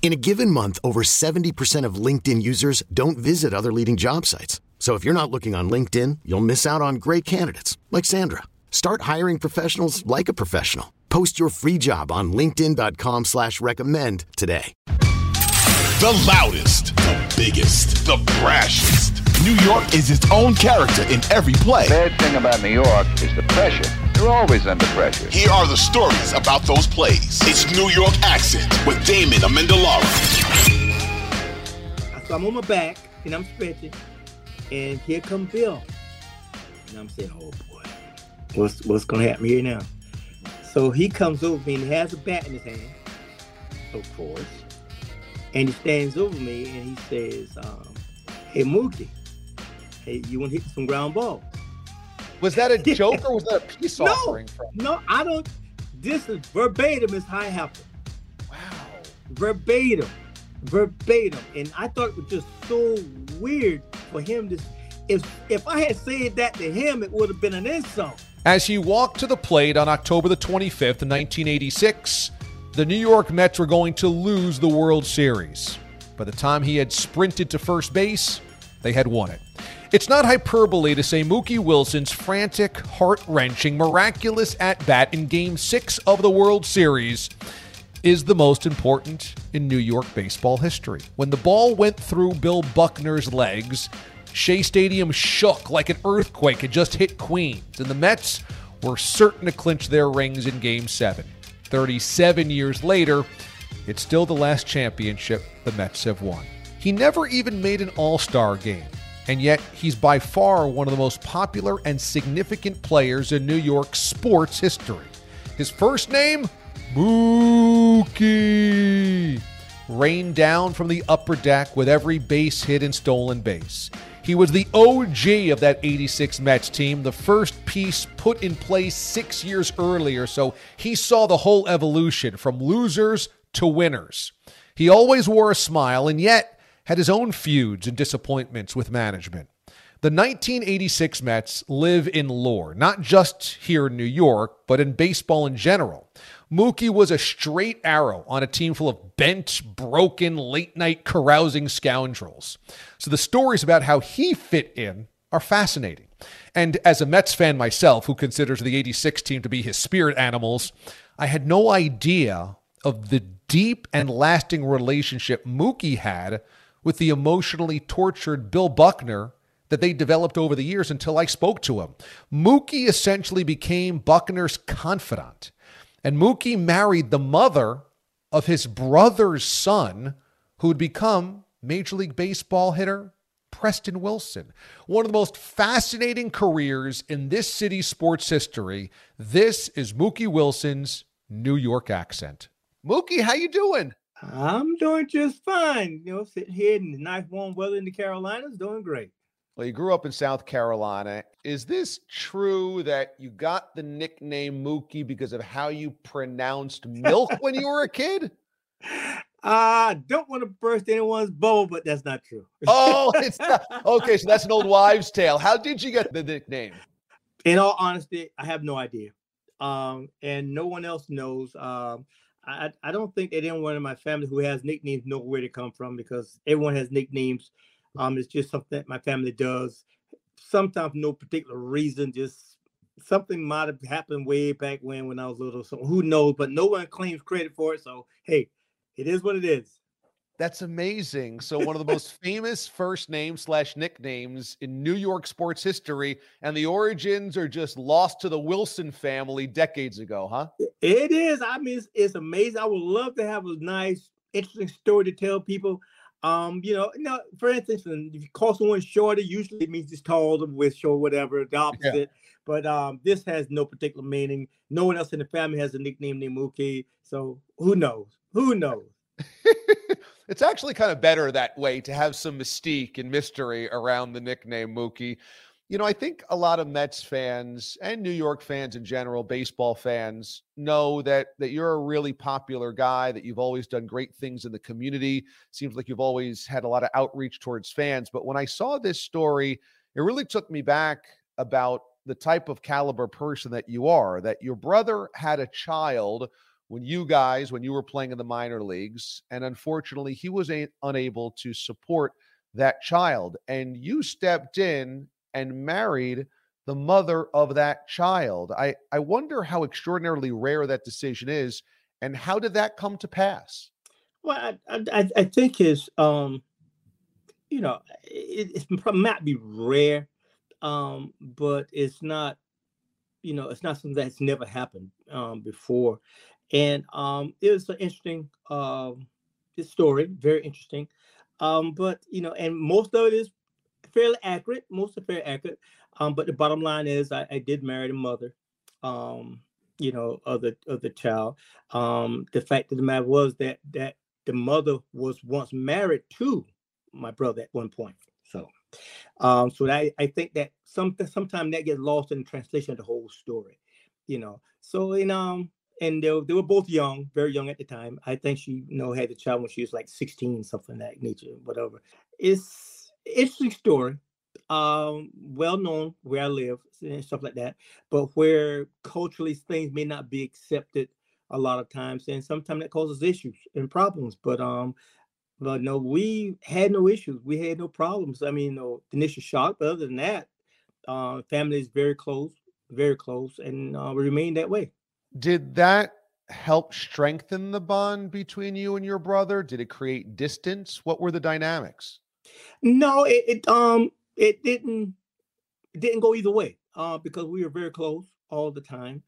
In a given month, over 70% of LinkedIn users don't visit other leading job sites. So if you're not looking on LinkedIn, you'll miss out on great candidates like Sandra. Start hiring professionals like a professional. Post your free job on LinkedIn.com slash recommend today. The loudest, the biggest, the brashest. New York is its own character in every play. The Bad thing about New York is the pressure. You're always under pressure. Here are the stories about those plays. It's New York Accent with Damon Amendolara. So I'm on my back and I'm stretching, and here comes Bill. And I'm saying, oh boy, what's what's gonna happen here now? So he comes over me and he has a bat in his hand, of course, and he stands over me and he says, um, "Hey Mookie, hey, you want to hit some ground balls?" Was that a joke or was that a peace No, offering from? no, I don't. This is verbatim is how it happened. Wow. verbatim, verbatim, and I thought it was just so weird for him to. If if I had said that to him, it would have been an insult. As he walked to the plate on October the 25th, 1986, the New York Mets were going to lose the World Series. By the time he had sprinted to first base, they had won it. It's not hyperbole to say Mookie Wilson's frantic, heart wrenching, miraculous at bat in Game 6 of the World Series is the most important in New York baseball history. When the ball went through Bill Buckner's legs, Shea Stadium shook like an earthquake had just hit Queens, and the Mets were certain to clinch their rings in Game 7. 37 years later, it's still the last championship the Mets have won. He never even made an All Star game, and yet he's by far one of the most popular and significant players in New York sports history. His first name? Mookie. Rained down from the upper deck with every base hit and stolen base. He was the OG of that 86 Mets team, the first piece put in place six years earlier, so he saw the whole evolution from losers to winners. He always wore a smile and yet had his own feuds and disappointments with management. The 1986 Mets live in lore, not just here in New York, but in baseball in general. Mookie was a straight arrow on a team full of bent, broken, late night carousing scoundrels. So the stories about how he fit in are fascinating. And as a Mets fan myself, who considers the 86 team to be his spirit animals, I had no idea of the deep and lasting relationship Mookie had with the emotionally tortured Bill Buckner that they developed over the years until I spoke to him. Mookie essentially became Buckner's confidant. And Mookie married the mother of his brother's son, who would become Major League Baseball hitter Preston Wilson. One of the most fascinating careers in this city's sports history. This is Mookie Wilson's New York accent. Mookie, how you doing? I'm doing just fine. You know, sitting here in the nice warm weather in the Carolinas, doing great. Well, you grew up in South Carolina. Is this true that you got the nickname Mookie because of how you pronounced milk when you were a kid? I don't want to burst anyone's bubble, but that's not true. Oh, it's not. Okay, so that's an old wives' tale. How did you get the nickname? in all honesty, I have no idea. Um, and no one else knows. Um, I, I don't think that anyone in my family who has nicknames know where they come from because everyone has nicknames. Um, it's just something that my family does. Sometimes no particular reason, just something might have happened way back when when I was little. So who knows? But no one claims credit for it. So hey, it is what it is. That's amazing. So one of the most famous first names slash nicknames in New York sports history, and the origins are just lost to the Wilson family decades ago, huh? It is. I mean, it's, it's amazing. I would love to have a nice, interesting story to tell people. Um, you know, you know, for instance, if you call someone shorter, usually it means it's tall, with short, whatever, the opposite. Yeah. But um, this has no particular meaning. No one else in the family has a nickname named Mookie. So who knows? Who knows? it's actually kind of better that way to have some mystique and mystery around the nickname Mookie. You know, I think a lot of Mets fans and New York fans in general, baseball fans, know that that you're a really popular guy, that you've always done great things in the community. Seems like you've always had a lot of outreach towards fans. But when I saw this story, it really took me back about the type of caliber person that you are, that your brother had a child when you guys, when you were playing in the minor leagues, and unfortunately, he was a- unable to support that child. And you stepped in and married the mother of that child. I, I wonder how extraordinarily rare that decision is, and how did that come to pass? Well, I, I, I think it's, um, you know, it, it might be rare, um, but it's not, you know, it's not something that's never happened um, before. And um, it was an interesting um, story, very interesting. Um, but you know, and most of it is fairly accurate. Most of fairly accurate. Um, but the bottom line is, I, I did marry the mother. Um, you know, of the of the child. Um, the fact of the matter was that that the mother was once married to my brother at one point. So, um, so I, I think that some sometimes that gets lost in translation of the whole story, you know. So in um and they, they were both young, very young at the time. I think she, you know, had the child when she was like 16, something that nature, whatever. It's interesting story. Um, well known where I live and stuff like that, but where culturally things may not be accepted a lot of times, and sometimes that causes issues and problems. But um, but no, we had no issues. We had no problems. I mean, no initial shock, but other than that, uh, family is very close, very close, and uh, we remain that way. Did that help strengthen the bond between you and your brother? Did it create distance? What were the dynamics? No, it, it um it didn't it didn't go either way. Uh, because we were very close all the time,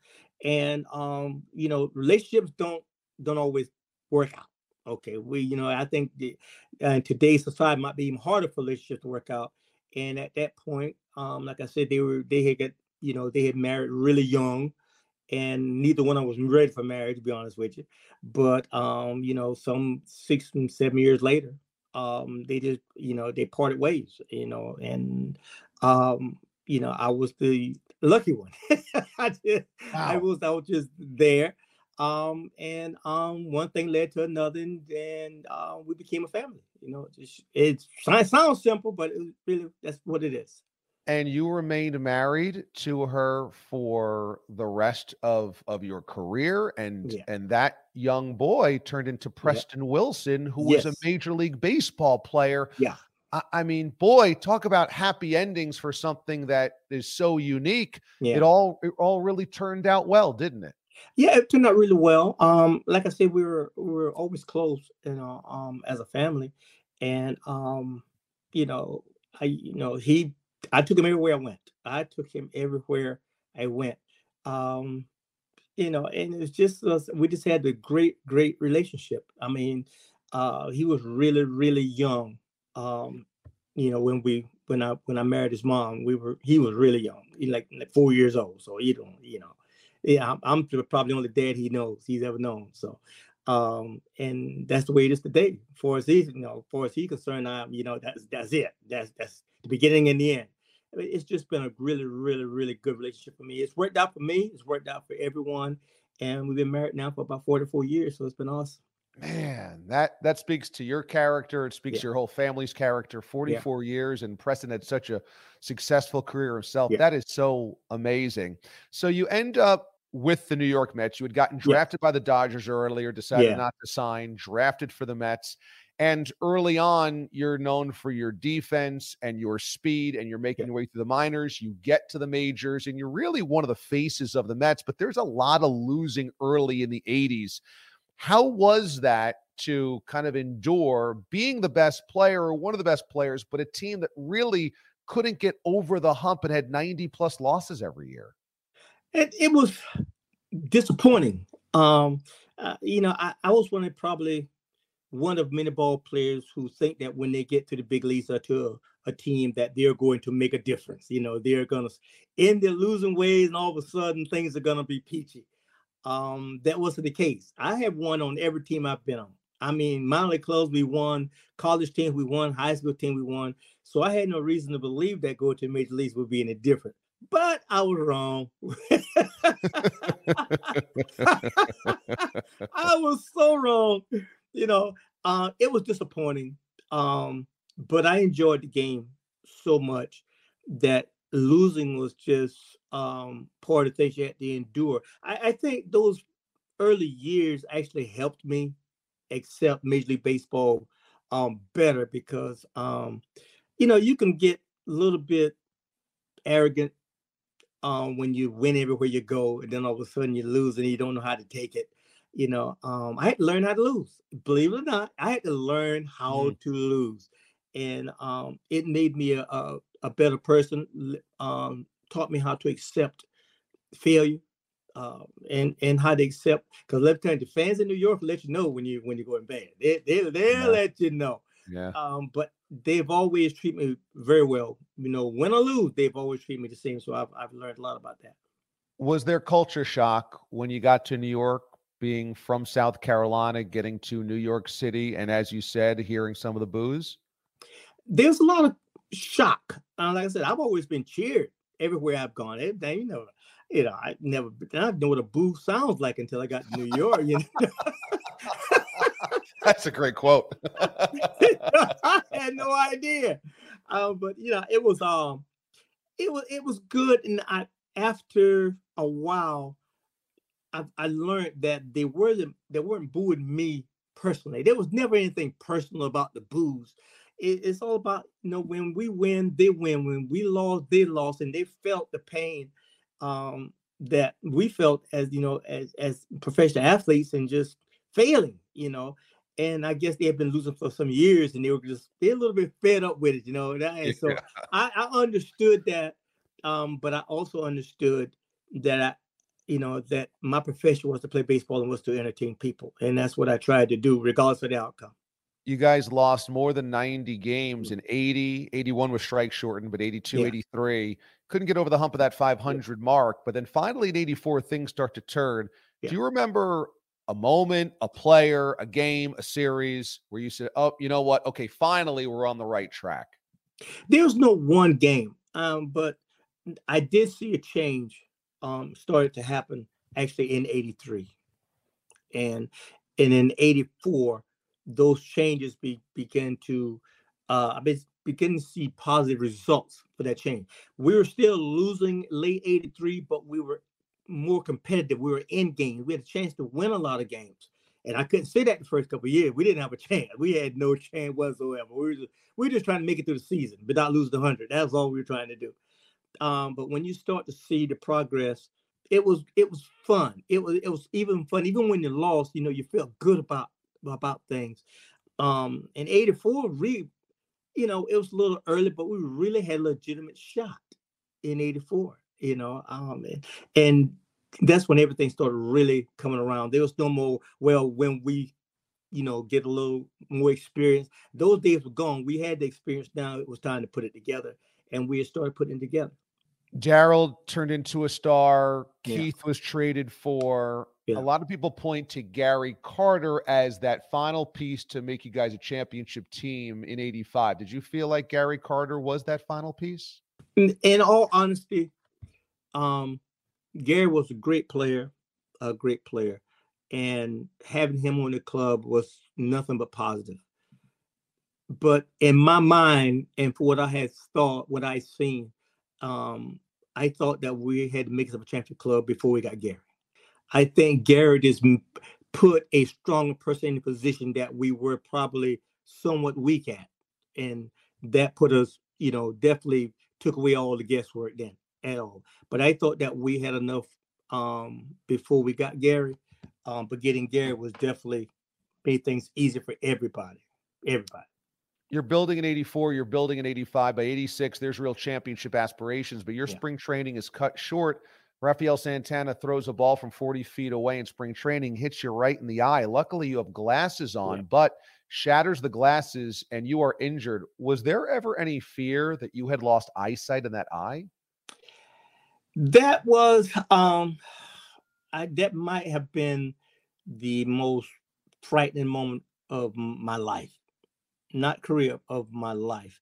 and um, you know, relationships don't don't always work out. Okay, we you know I think the, uh, today's society might be even harder for relationships to work out. And at that point, um, like I said, they were they had got you know they had married really young and neither one of them was ready for marriage, to be honest with you. But um, you know, some six and seven years later, um, they just, you know, they parted ways, you know, and um, you know, I was the lucky one. I just, wow. I was I was just there. Um, and um, one thing led to another, and then uh, we became a family. You know, just it sounds simple, but it really that's what it is and you remained married to her for the rest of of your career and yeah. and that young boy turned into Preston yeah. Wilson who yes. was a major league baseball player yeah I, I, mean boy talk about happy endings for something that is so unique yeah. it all it all really turned out well didn't it yeah it turned out really well um like i said we were we were always close you know um as a family and um you know i you know he I took him everywhere I went. I took him everywhere I went. Um, you know, and it's just uh, we just had a great, great relationship. I mean, uh, he was really, really young. Um, you know, when we when I when I married his mom, we were he was really young, he like like four years old. So you don't, you know, yeah, I'm, I'm probably the only dad he knows he's ever known. So, um, and that's the way it is today. For as he, you know, for as he's concerned, I'm, you know, that's that's it. That's that's the beginning and the end. I mean, it's just been a really, really, really good relationship for me. It's worked out for me. It's worked out for everyone, and we've been married now for about forty-four years. So it's been awesome. Man, that that speaks to your character. It speaks yeah. to your whole family's character. Forty-four yeah. years, and Preston had such a successful career himself. Yeah. That is so amazing. So you end up with the New York Mets. You had gotten drafted by the Dodgers earlier, decided not to sign, drafted for the Mets. And early on, you're known for your defense and your speed, and you're making your way through the minors. You get to the majors, and you're really one of the faces of the Mets. But there's a lot of losing early in the 80s. How was that to kind of endure being the best player or one of the best players, but a team that really couldn't get over the hump and had 90 plus losses every year? It, it was disappointing. Um, uh, you know, I, I was one of probably one of many ball players who think that when they get to the big leagues or to a, a team that they're going to make a difference. You know, they're going to end their losing ways, and all of a sudden things are going to be peachy. Um, that wasn't the case. I have won on every team I've been on. I mean, minor league clubs we won, college teams we won, high school team we won. So I had no reason to believe that going to major leagues would be any different. But I was wrong. I was so wrong. You know, uh, it was disappointing. Um, but I enjoyed the game so much that losing was just um, part of things you had to endure. I, I think those early years actually helped me accept Major League Baseball um, better because um, you know you can get a little bit arrogant um, when you win everywhere you go, and then all of a sudden you lose and you don't know how to take it. You know, um, I had to learn how to lose. Believe it or not, I had to learn how mm. to lose, and um, it made me a, a, a better person. Um, taught me how to accept failure, uh, and and how to accept. Because let me tell you, the fans in New York let you know when you when you're going bad. They they they'll yeah. let you know. Yeah. Um, but they've always treated me very well. You know, win or lose, they've always treated me the same. So I've I've learned a lot about that. Was there culture shock when you got to New York, being from South Carolina, getting to New York City, and as you said, hearing some of the boos? There's a lot of shock. Uh, like I said, I've always been cheered everywhere I've gone. Everything, you know, you know, I never, I didn't know what a boo sounds like until I got to New York. You know. That's a great quote. I had no idea. Um, but you know, it was um it was it was good. And I after a while, I, I learned that they weren't they weren't booing me personally. There was never anything personal about the boos. It, it's all about you know when we win, they win. When we lost, they lost, and they felt the pain um, that we felt as you know as as professional athletes and just failing. You know, and I guess they had been losing for some years, and they were just they're a little bit fed up with it, you know. And so yeah. I, I, understood that, um, but I also understood that I, you know, that my profession was to play baseball and was to entertain people, and that's what I tried to do, regardless of the outcome. You guys lost more than 90 games in 80, 81 was strike shortened, but 82, yeah. 83 couldn't get over the hump of that 500 yeah. mark. But then finally in 84, things start to turn. Do you remember a moment, a player, a game, a series where you said, "Oh, you know what? Okay, finally we're on the right track." There's no one game, um, but I did see a change um, started to happen actually in '83, and and in '84, those changes be, began to uh, I begin to see positive results for that change. We were still losing late '83, but we were more competitive. We were in games. We had a chance to win a lot of games. And I couldn't say that the first couple years. We didn't have a chance. We had no chance whatsoever. We were just, we were just trying to make it through the season without losing the hundred. That's all we were trying to do. Um, but when you start to see the progress, it was it was fun. It was it was even fun. Even when you lost, you know, you felt good about about things. Um, in '84, really, you know, it was a little early, but we really had a legitimate shot in '84 you know um and, and that's when everything started really coming around there was no more well when we you know get a little more experience those days were gone we had the experience now it was time to put it together and we started putting it together Darryl turned into a star. Yeah. Keith was traded for. Yeah. A lot of people point to Gary Carter as that final piece to make you guys a championship team in 85. Did you feel like Gary Carter was that final piece? In, in all honesty, um, Gary was a great player, a great player, and having him on the club was nothing but positive. But in my mind, and for what I had thought, what I seen, um, I thought that we had to make us a championship club before we got Gary. I think Gary just put a stronger person in the position that we were probably somewhat weak at, and that put us, you know, definitely took away all the guesswork then at all. But I thought that we had enough um, before we got Gary. Um, but getting Gary was definitely made things easier for everybody. Everybody. You're building in 84, you're building in 85. By 86, there's real championship aspirations, but your yeah. spring training is cut short. Rafael Santana throws a ball from 40 feet away in spring training, hits you right in the eye. Luckily, you have glasses on, yeah. but shatters the glasses and you are injured. Was there ever any fear that you had lost eyesight in that eye? That was um I that might have been the most frightening moment of my life, not career of my life.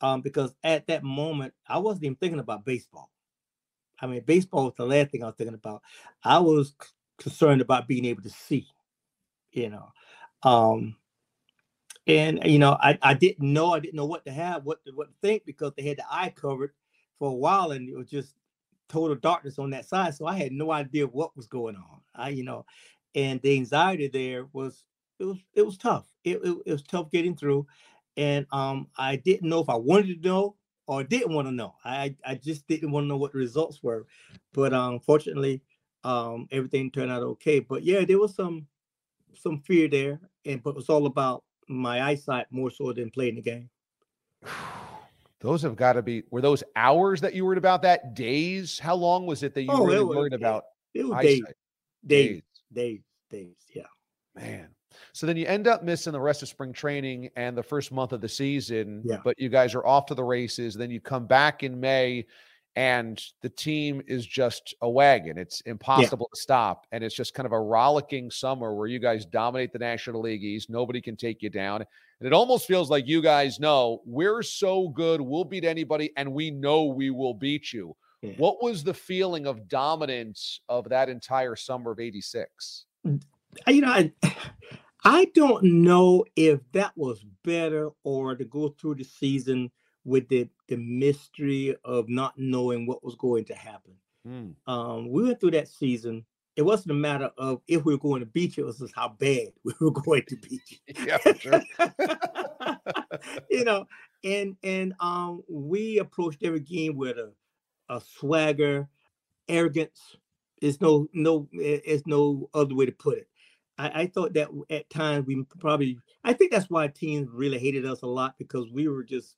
Um, because at that moment I wasn't even thinking about baseball. I mean, baseball was the last thing I was thinking about. I was concerned about being able to see, you know. Um, and you know, I, I didn't know, I didn't know what to have, what to, what to think because they had the eye covered for a while, and it was just total darkness on that side. So I had no idea what was going on. I, you know, and the anxiety there was it was it was tough. It, it, it was tough getting through, and um, I didn't know if I wanted to know or didn't want to know. I I just didn't want to know what the results were, but um, fortunately, um, everything turned out okay. But yeah, there was some some fear there, and but it was all about my eyesight more so than playing the game. Those have got to be. Were those hours that you worried about? That days? How long was it that you oh, really was, worried about? It was days, days, days, days. Yeah. Man. So then you end up missing the rest of spring training and the first month of the season. Yeah. But you guys are off to the races. Then you come back in May and the team is just a wagon. It's impossible yeah. to stop. And it's just kind of a rollicking summer where you guys dominate the National League East. Nobody can take you down. And it almost feels like you guys know we're so good, we'll beat anybody, and we know we will beat you. Yeah. What was the feeling of dominance of that entire summer of 86? You know, I, I don't know if that was better or to go through the season with the the mystery of not knowing what was going to happen. Mm. Um, we went through that season. It wasn't a matter of if we were going to beat you, it was just how bad we were going to beat you. Yeah, sure. you know, and and um, we approached every game with a, a swagger, arrogance. There's no no, there's no other way to put it. I, I thought that at times we probably, I think that's why teams really hated us a lot because we were just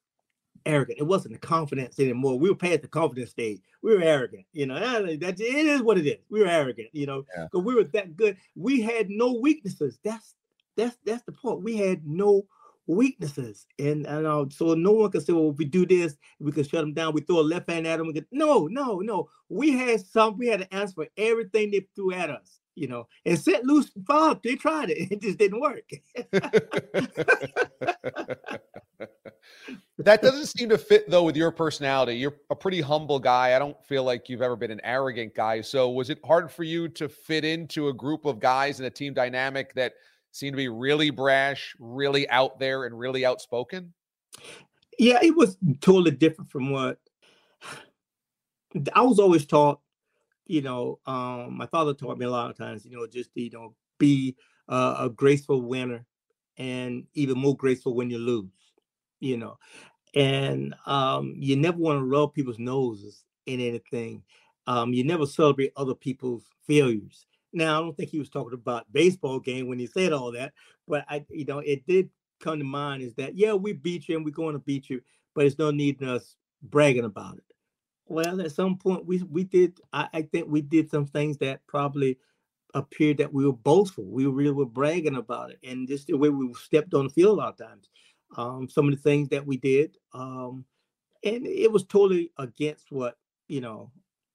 arrogant. It wasn't the confidence anymore. We were past the confidence stage. We were arrogant. You know, that it is what it is. We were arrogant. You know, because yeah. we were that good. We had no weaknesses. That's that's that's the point. We had no weaknesses, and and uh, so no one can say, well, if we do this, we can shut them down. We throw a left hand at them. We could, no, no, no. We had some. We had to answer for everything they threw at us you know, and St. Louis followed. They tried it. It just didn't work. that doesn't seem to fit though with your personality. You're a pretty humble guy. I don't feel like you've ever been an arrogant guy. So was it hard for you to fit into a group of guys in a team dynamic that seemed to be really brash, really out there, and really outspoken? Yeah, it was totally different from what I was always taught you know, um, my father taught me a lot of times, you know, just you know, be uh, a graceful winner, and even more graceful when you lose, you know, and um, you never want to rub people's noses in anything. Um, you never celebrate other people's failures. Now, I don't think he was talking about baseball game when he said all that, but I, you know, it did come to mind is that yeah, we beat you and we're going to beat you, but it's no need in us bragging about it. Well, at some point we we did. I, I think we did some things that probably appeared that we were boastful. We really were bragging about it, and just the way we stepped on the field a lot of times. Um, some of the things that we did, um, and it was totally against what you know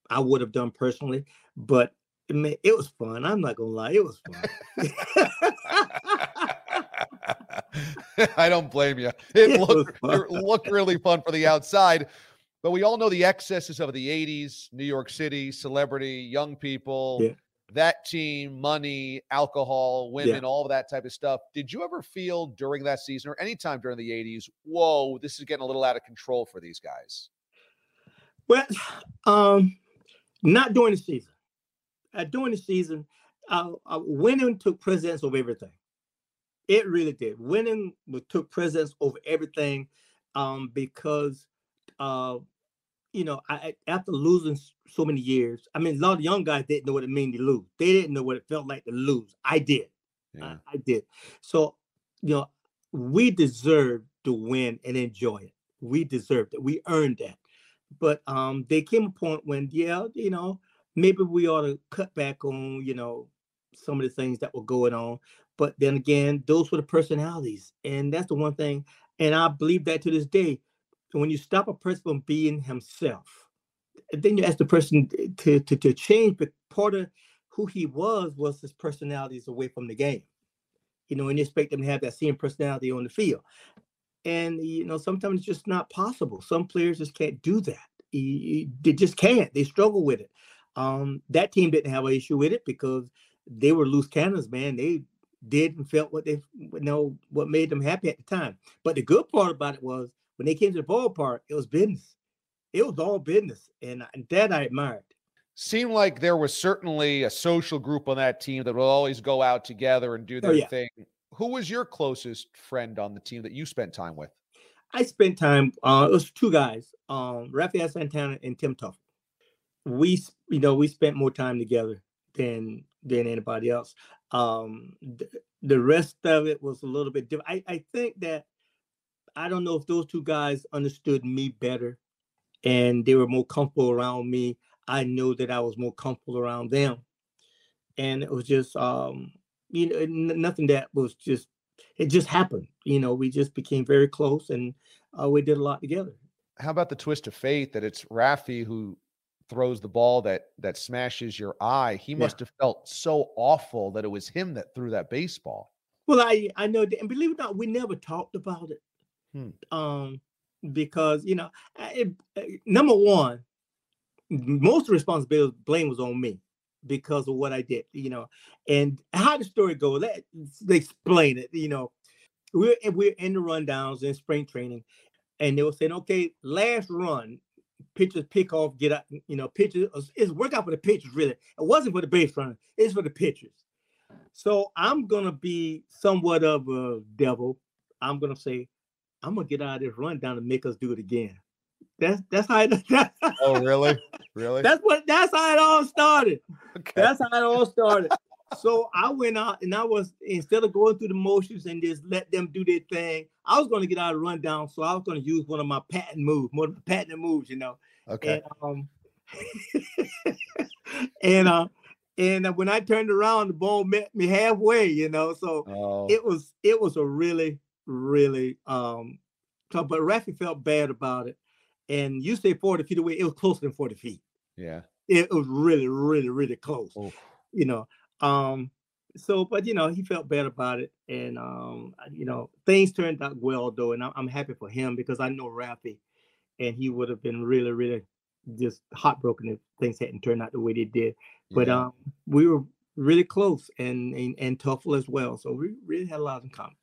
I would have done personally. But it, it was fun. I'm not gonna lie, it was fun. I don't blame you. It, it looked it looked really fun for the outside. But we all know the excesses of the 80s, New York City, celebrity, young people, yeah. that team, money, alcohol, women, yeah. all of that type of stuff. Did you ever feel during that season or anytime during the 80s, whoa, this is getting a little out of control for these guys? Well, um, not during the season. Uh, during the season, uh, uh, winning took precedence over everything. It really did. Winning took precedence over everything um, because uh, you know, I, after losing so many years, I mean, a lot of young guys didn't know what it meant to lose. They didn't know what it felt like to lose. I did. Yeah. I, I did. So, you know, we deserved to win and enjoy it. We deserved it. We earned that. But um, there came a point when, yeah, you know, maybe we ought to cut back on, you know, some of the things that were going on. But then again, those were the personalities. And that's the one thing. And I believe that to this day. When you stop a person from being himself, then you ask the person to, to, to change. But part of who he was was his personalities away from the game. You know, and you expect them to have that same personality on the field. And you know, sometimes it's just not possible. Some players just can't do that. They just can't. They struggle with it. Um, that team didn't have an issue with it because they were loose cannons, man. They did and felt what they you know what made them happy at the time. But the good part about it was when they came to the ballpark, it was business. It was all business, and, and that I admired. Seemed like there was certainly a social group on that team that would always go out together and do oh, their oh, yeah. thing. Who was your closest friend on the team that you spent time with? I spent time. Uh, it was two guys, um, Rafael Santana and Tim Teufel. We, you know, we spent more time together than than anybody else. Um, th- the rest of it was a little bit different. I, I think that I don't know if those two guys understood me better and they were more comfortable around me. I know that I was more comfortable around them. And it was just um, you know, nothing that was just it just happened. You know, we just became very close and uh, we did a lot together. How about the twist of fate that it's Rafi who throws the ball that that smashes your eye. He must yeah. have felt so awful that it was him that threw that baseball. Well, I I know and believe it or not, we never talked about it. Hmm. Um, because you know, it, number one, most responsibility blame was on me because of what I did. You know, and how the story goes, let explain it. You know, we're we're in the rundowns in spring training, and they were saying, okay, last run, pitchers pick off, get out, you know, pitchers. It's work out for the pitchers, really. It wasn't for the base runner, it's for the pitchers. So I'm gonna be somewhat of a devil. I'm gonna say, I'm gonna get out of this rundown and make us do it again. That's that's how it, Oh really? Really? That's what that's how it all started. Okay. That's how it all started so I went out and I was instead of going through the motions and just let them do their thing, I was going to get out of rundown. So I was going to use one of my patent moves, one of the patent moves, you know. Okay. And, um, and uh, and when I turned around, the ball met me halfway, you know. So oh. it was it was a really really um tough. But Rafi felt bad about it, and you say forty feet away, it was closer than forty feet. Yeah, it was really really really close. Oh. You know, um, so, but you know, he felt bad about it, and um, you know, things turned out well though, and I'm, I'm happy for him because I know Rafi, and he would have been really, really just heartbroken if things hadn't turned out the way they did. But yeah. um, we were really close and, and and tough as well, so we really had a lot in common.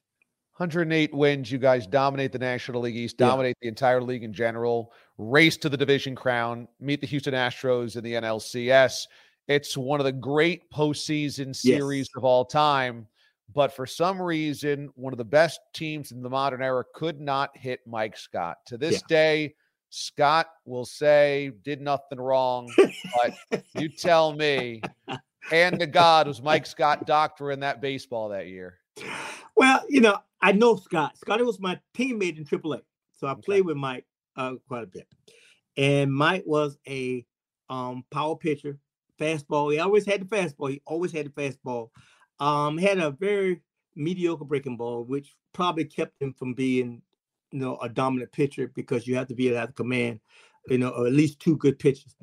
108 wins. You guys dominate the National League East, dominate yeah. the entire league in general, race to the division crown, meet the Houston Astros in the NLCS. It's one of the great postseason series yes. of all time. But for some reason, one of the best teams in the modern era could not hit Mike Scott. To this yeah. day, Scott will say did nothing wrong. But you tell me, and the God, was Mike Scott doctor in that baseball that year? Well, you know, I know Scott. Scotty was my teammate in AAA. So I okay. played with Mike uh, quite a bit. And Mike was a um, power pitcher fastball. He always had the fastball. He always had the fastball. Um, had a very mediocre breaking ball, which probably kept him from being, you know, a dominant pitcher because you have to be able to have command, you know, or at least two good pitches.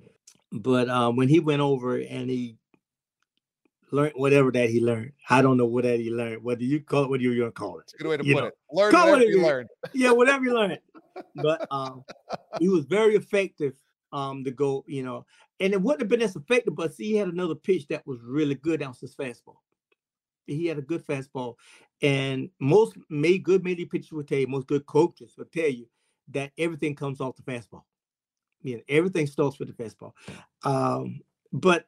But um, when he went over and he learned whatever that he learned, I don't know what that he learned. Whether you call it, what you're gonna call it. good way to put know. it. Learn call whatever you learned. Yeah, whatever you learned. But um, he was very effective um to go, you know, and it wouldn't have been as effective, but see, he had another pitch that was really good. That was his fastball. He had a good fastball. And most made good many pitchers will tell you, most good coaches will tell you that everything comes off the fastball. You know, everything starts with the fastball. Um, but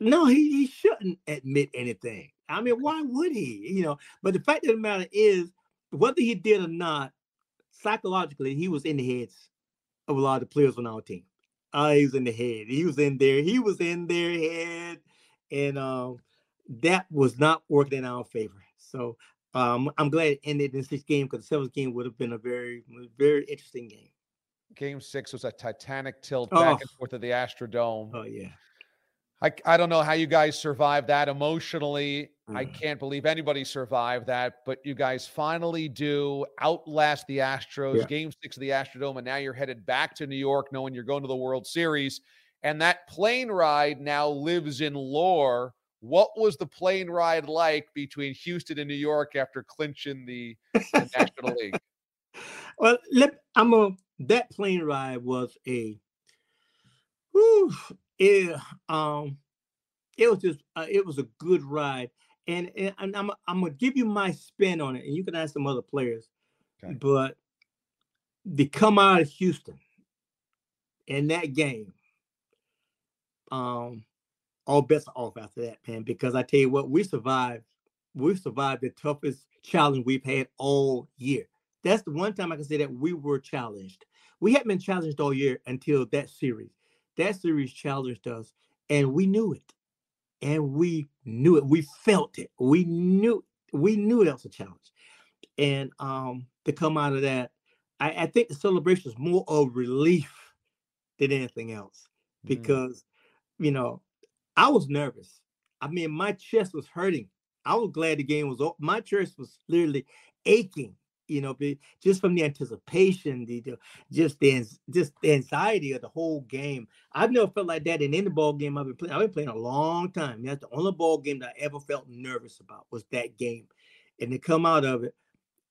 no, he, he shouldn't admit anything. I mean, why would he? You know, but the fact of the matter is, whether he did or not, psychologically, he was in the heads of a lot of the players on our team. Uh, he was in the head. He was in there. He was in their head, and um, that was not working in our favor. So um, I'm glad it ended in six game because the seventh game would have been a very, very interesting game. Game six was a Titanic tilt Oh. back and forth of the Astrodome. Oh yeah. I, I don't know how you guys survived that emotionally. I Mm. can't believe anybody survived that, but you guys finally do outlast the Astros. Yeah. Game six of the Astrodome, and now you're headed back to New York, knowing you're going to the World Series. And that plane ride now lives in lore. What was the plane ride like between Houston and New York after clinching the, the National League? Well, let I'm a that plane ride was a whew, it um it was just uh, it was a good ride. And, and I'm I'm gonna give you my spin on it, and you can ask some other players. Okay. But to come out of Houston in that game, um, all bets are off after that, man. Because I tell you what, we survived. We survived the toughest challenge we've had all year. That's the one time I can say that we were challenged. We hadn't been challenged all year until that series. That series challenged us, and we knew it. And we knew it. We felt it. We knew we knew that was a challenge. And um to come out of that, I, I think the celebration is more of relief than anything else. Mm. Because, you know, I was nervous. I mean, my chest was hurting. I was glad the game was over. My chest was literally aching, you know, just from the anticipation, the, the just the just the anxiety of the whole game. I've never felt like that in any ball game I've been playing. I've been playing a long time. That's the only ball game that I ever felt nervous about was that game. And to come out of it,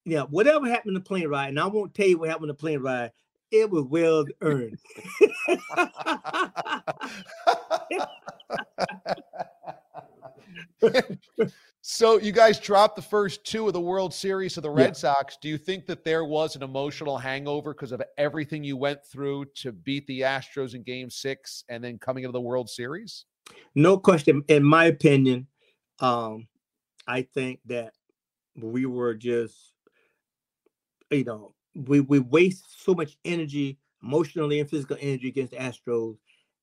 yeah, whatever happened to plane ride, and I won't tell you what happened to plane ride, it was well earned. So you guys dropped the first two of the World Series to the Yeah. Red Sox. Do you think that there was an emotional hangover because of everything you went through to beat the Astros in Game Six and then coming into the World Series? no question in my opinion um i think that we were just you know we we waste so much energy emotionally and physical energy against the astros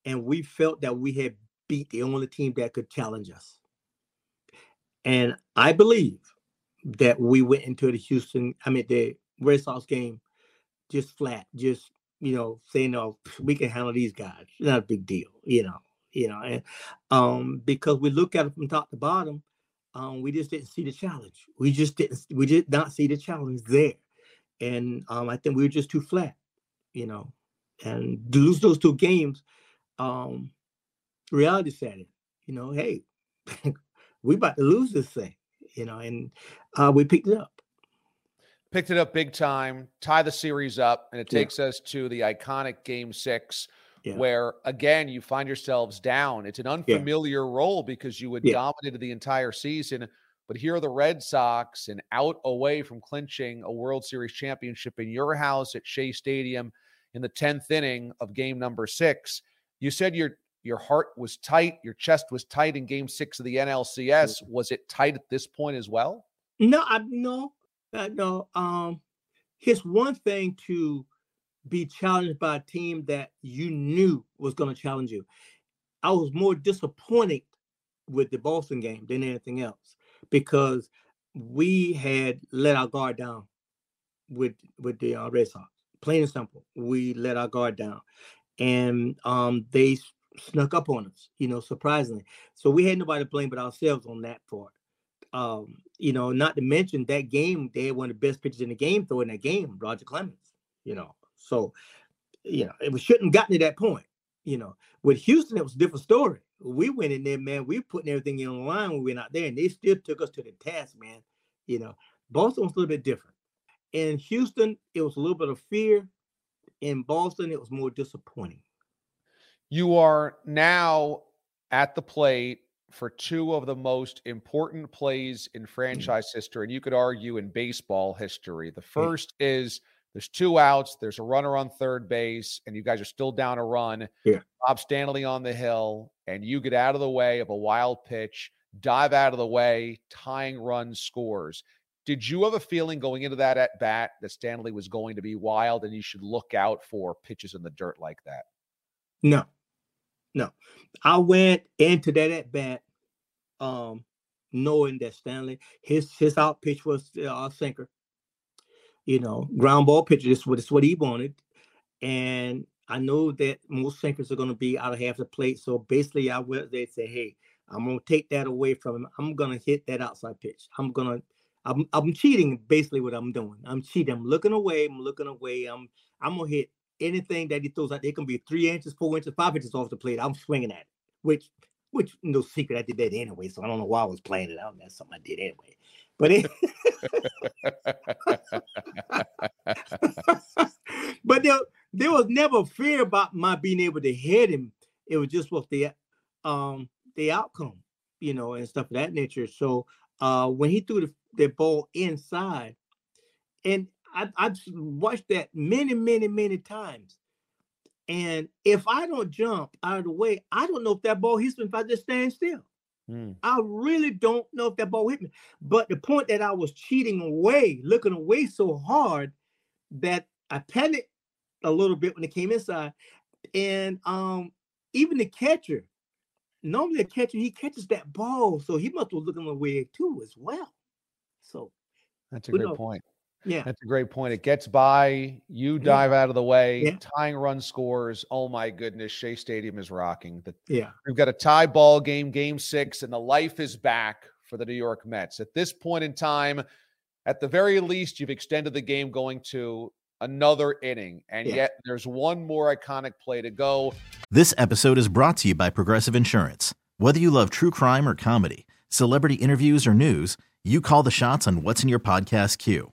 and we felt that we had beat the only team that could challenge us and i believe that we went into the houston i mean the red sox game just flat just you know saying no we can handle these guys not a big deal you know you know, and um, because we look at it from top to bottom, um, we just didn't see the challenge. We just didn't, we did not see the challenge there, and um, I think we were just too flat, you know, and lose those two games, um, reality set in. You know, hey, we about to lose this thing, you know, and uh, we picked it up. Picked it up big time, tie the series up, and it Yeah. takes us to the iconic Game Six, Yeah. where again you find yourselves down. It's an unfamiliar role because you had Yeah. dominated the entire season. But here are the Red Sox and out away from clinching a World Series championship in your house at Shea Stadium in the 10th inning of game number six. You said your your heart was tight, your chest was tight in game six of the NLCS. Was it tight at this point as well? No, I no, uh, no. Um, it's one thing to be challenged by a team that you knew was going to challenge you. I was more disappointed with the Boston game than anything else because we had let our guard down with with the uh, Red Sox. Plain and simple, we let our guard down, and um, they snuck up on us. You know, surprisingly. So we had nobody to blame but ourselves on that part um, you know, not to mention that game, they had one of the best pitchers in the game throwing that game, Roger Clemens, you know. So, you know, it shouldn't gotten to that point. You know, with Houston, it was a different story. We went in there, man. We putting everything in line when we went out there, and they still took us to the task, man. You know, Boston was a little bit different. In Houston, it was a little bit of fear. In Boston, it was more disappointing. You are now at the plate for two of the most important plays in mm. franchise history, and you could argue in baseball history. The mm. first is there's two outs, there's a runner on third base, and you guys are still down a run. Yeah. Bob Stanley on the hill, and you get out of the way of a wild pitch, dive out of the way, tying run scores. Did you have a feeling going into that at bat that Stanley was going to be wild and you should look out for pitches in the dirt like that? No, no. I went into that at bat, um, knowing that Stanley his his out pitch was uh, sinker. You know, ground ball pitch. This what is what he wanted, and I know that most sinkers are going to be out of half the plate. So basically, I will they say, hey, I'm going to take that away from him. I'm going to hit that outside pitch. I'm going to. I'm, I'm cheating basically what I'm doing. I'm cheating. I'm looking away. I'm looking away. I'm I'm gonna hit anything that he throws out. It can be three inches, four inches, five inches off the plate. I'm swinging at it, which which no secret I did that anyway. So I don't know why I was playing it out. That's something I did anyway. But it, but there, there was never fear about my being able to hit him. It was just what the um the outcome, you know, and stuff of that nature. So uh when he threw the, the ball inside, and I, I've watched that many, many, many times. And if I don't jump out of the way, I don't know if that ball hits me if I just stand still. Hmm. I really don't know if that ball hit me. But the point that I was cheating away, looking away so hard that I panicked a little bit when it came inside. And um, even the catcher, normally the catcher, he catches that ball. So he must have looking away too as well. So that's a great know, point. Yeah. That's a great point. It gets by, you dive yeah. out of the way, yeah. tying run scores. Oh my goodness, Shea Stadium is rocking. The, yeah. We've got a tie ball game, game six, and the life is back for the New York Mets. At this point in time, at the very least, you've extended the game going to another inning, and yeah. yet there's one more iconic play to go. This episode is brought to you by Progressive Insurance. Whether you love true crime or comedy, celebrity interviews or news, you call the shots on what's in your podcast queue.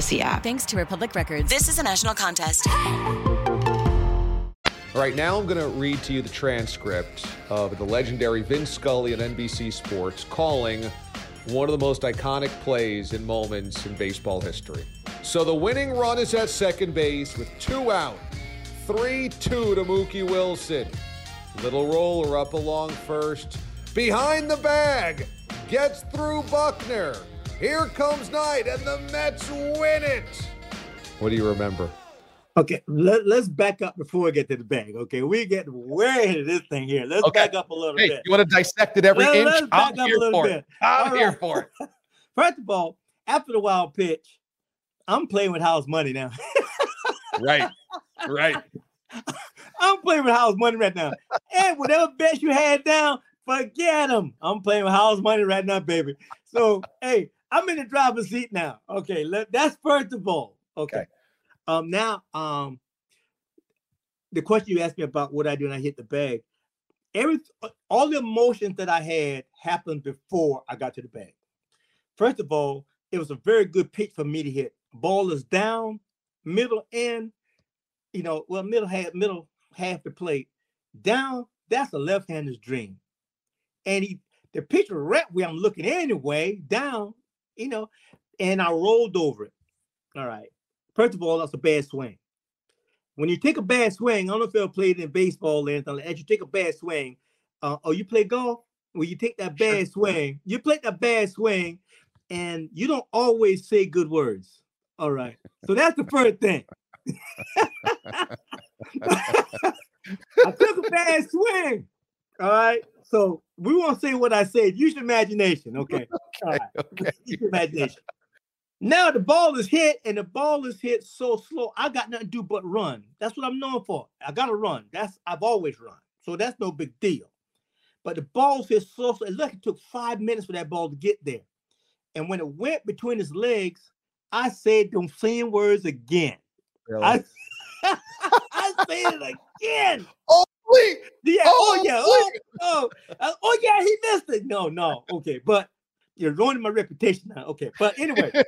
Audacy app. Thanks to Republic Records. This is a national contest. All right, now I'm going to read to you the transcript of the legendary Vin Scully on NBC Sports calling one of the most iconic plays and moments in baseball history. So the winning run is at second base with two out. 3 2 to Mookie Wilson. Little roller up along first. Behind the bag. Gets through Buckner. Here comes Knight, and the Mets win it. What do you remember? Okay, let, us back up before we get to the bag. Okay, we get way into this thing here. Let's okay. back up a little hey, bit. You want to dissect it every let, inch? Let's back I'm up a little bit. It. I'm all here right. for it. First of all, after the wild pitch, I'm playing with house money now. right, right. I'm playing with house money right now. and whatever bets you had down, forget them. I'm playing with house money right now, baby. So, hey, I'm in the driver's seat now. Okay, let, that's first of all. Okay. okay. Um, now, um, the question you asked me about what I do when I hit the bag, every all the emotions that I had happened before I got to the bag. First of all, it was a very good pitch for me to hit. Ball is down, middle end, you know, well, middle half, middle half the plate. Down, that's a left-hander's dream. And he the pitch was right where I'm looking anyway, down, you know, and I rolled over it. All right. First of all, that's a bad swing. When you take a bad swing, I don't know if you ever played in baseball or anything. As you take a bad swing, uh, or you play golf, when you take that bad swing, you play that bad swing, and you don't always say good words. All right. So that's the first thing. I took a bad swing. All right. So we won't say what I said. Use your imagination. Okay. Okay, okay. Use your imagination. Now the ball is hit, and the ball is hit so slow. I got nothing to do but run. That's what I'm known for. I gotta run. That's I've always run. So that's no big deal. But the ball's hit so slow. Look, it took five minutes for that ball to get there. And when it went between his legs, I said them same words again. Really? I, I said it again. oh, wait. Yeah. Oh, Oh, yeah. Oh, oh, uh, oh, yeah. He missed it. No, no. Okay, but you're ruining my reputation now. Okay, but anyway,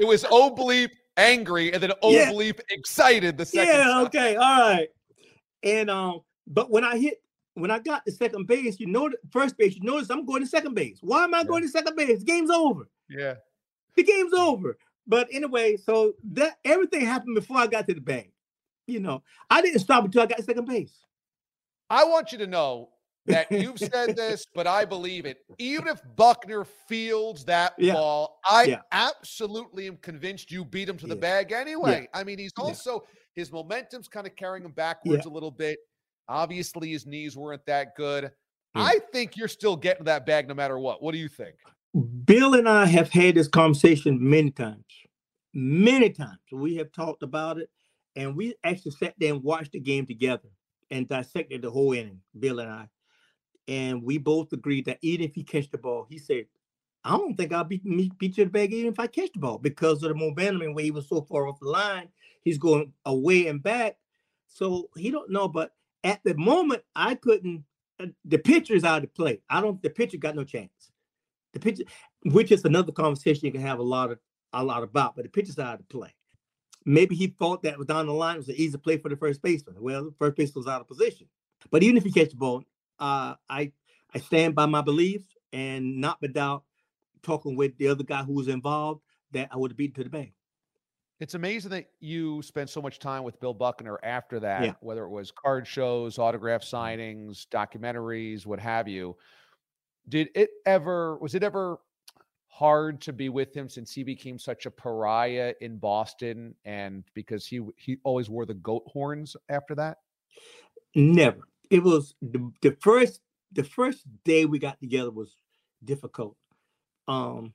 it was O bleep angry and then O Yeah. bleep excited the second yeah. time. Okay. All right. And um, but when I hit, when I got to second base, you know, first base, you notice I'm going to second base. Why am I going to second base? Game's over. Yeah. The game's over. But anyway, so that everything happened before I got to the bank. You know, I didn't stop until I got second base. I want you to know that you've said this, but I believe it. Even if Buckner fields that Yeah. ball, I Yeah. absolutely am convinced you beat him to the Yeah. bag anyway. I mean, he's also his momentum's kind of carrying him backwards a little bit. Obviously, his knees weren't that good. I think you're still getting that bag no matter what. What do you think? Bill and I have had this conversation many times. Many times. We have talked about it, and we actually sat there and watched the game together and dissected the whole inning, Bill and I. And we both agreed that even if he catch the ball, he said, I don't think I'll beat, beat you to the bag even if I catch the ball because of the momentum and where he was so far off the line. He's going away and back. So he don't know. But at the moment, I couldn't. uh, The pitcher's out of play. I don't. The pitcher got no chance. The pitcher, which is another conversation you can have a lot of a lot about. But the pitcher's out of play. Maybe he thought that was down the line it was an easy play for the first baseman. Well, the first baseman was out of position. But even if he catch the ball, uh, I I stand by my beliefs and not without talking with the other guy who was involved that I would have beaten to the bag. It's amazing that you spent so much time with Bill Buckner after that, Yeah. whether it was card shows, autograph signings, documentaries, what have you. Did it ever, was it ever hard to be with him since he became such a pariah in Boston and because he he always wore the goat horns after that? Never. It was the, the first the first day we got together was difficult. Um,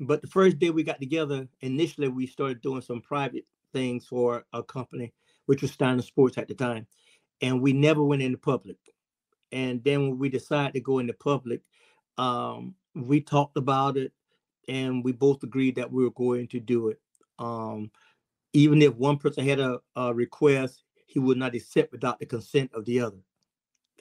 but the first day we got together, initially we started doing some private things for a company, which was Steiner Sports at the time, and we never went into public. And then when we decided to go into public, um, we talked about it, and we both agreed that we were going to do it. Um, even if one person had a, a request, he would not accept without the consent of the other.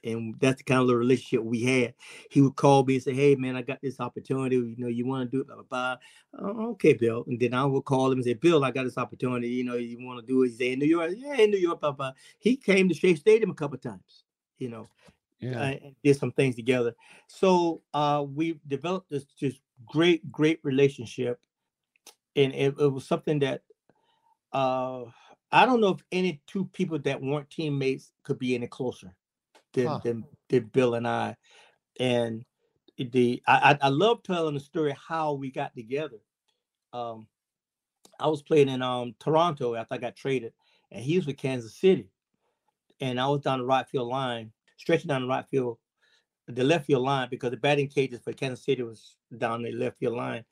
And that's the kind of relationship we had. He would call me and say, Hey man, I got this opportunity. You know, you want to do it, blah, blah, blah. "Oh, okay, Bill. And then I would call him and say, Bill, I got this opportunity. You know, you want to do it? He say in New York. Yeah, in New York, blah, blah. He came to Shea Stadium a couple of times, you know, uh, and did some things together. So uh we developed this just great, great relationship. And it, it was something that uh I don't know if any two people that weren't teammates could be any closer than Huh. than, than Bill and I. And the I, I I love telling the story how we got together. Um I was playing in um Toronto after I got traded, and he was with Kansas City. And I was down the right field line, stretching down the right field, the left field line, because the batting cages for Kansas City was down the left field line.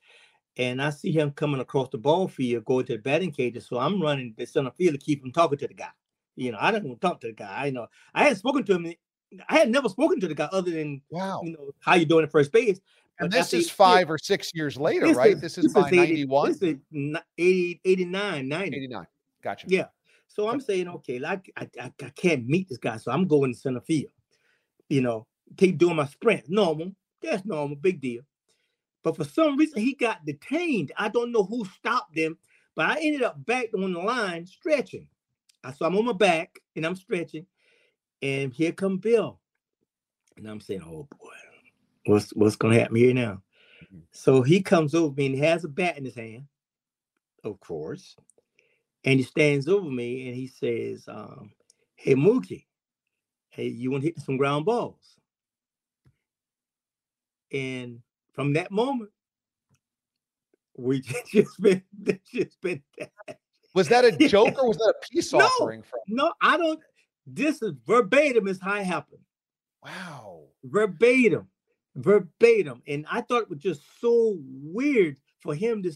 And I see him coming across the ball field, going to the batting cages. So I'm running the center field to keep from talking to the guy. You know, I didn't want to talk to the guy. I know I hadn't spoken to him. I had never spoken to the guy other than Wow. you know how you doing at first base. And But this is five or six years later, right? This is by 80 91, This is 80, 89, 90. 89. Gotcha. Yeah. So I'm saying, okay, like I, I, I can't meet this guy, so I'm going to center field. You know, keep doing my sprint. Normal. That's normal, big deal. But for some reason, he got detained. I don't know who stopped him, but I ended up back on the line stretching. I so I'm on my back and I'm stretching, and here come Bill, and I'm saying, oh boy, what's what's gonna happen here now? Mhm. So he comes over me and he has a bat in his hand, of course, and he stands over me and he says, um, "Hey Mookie, hey, you want to hit some ground balls?" And from that moment, we just been just been that. Was that a joke or was that a peace no, offering? From no, I don't. This is verbatim is how it happened. wow. verbatim, verbatim. And I thought it was just so weird for him to.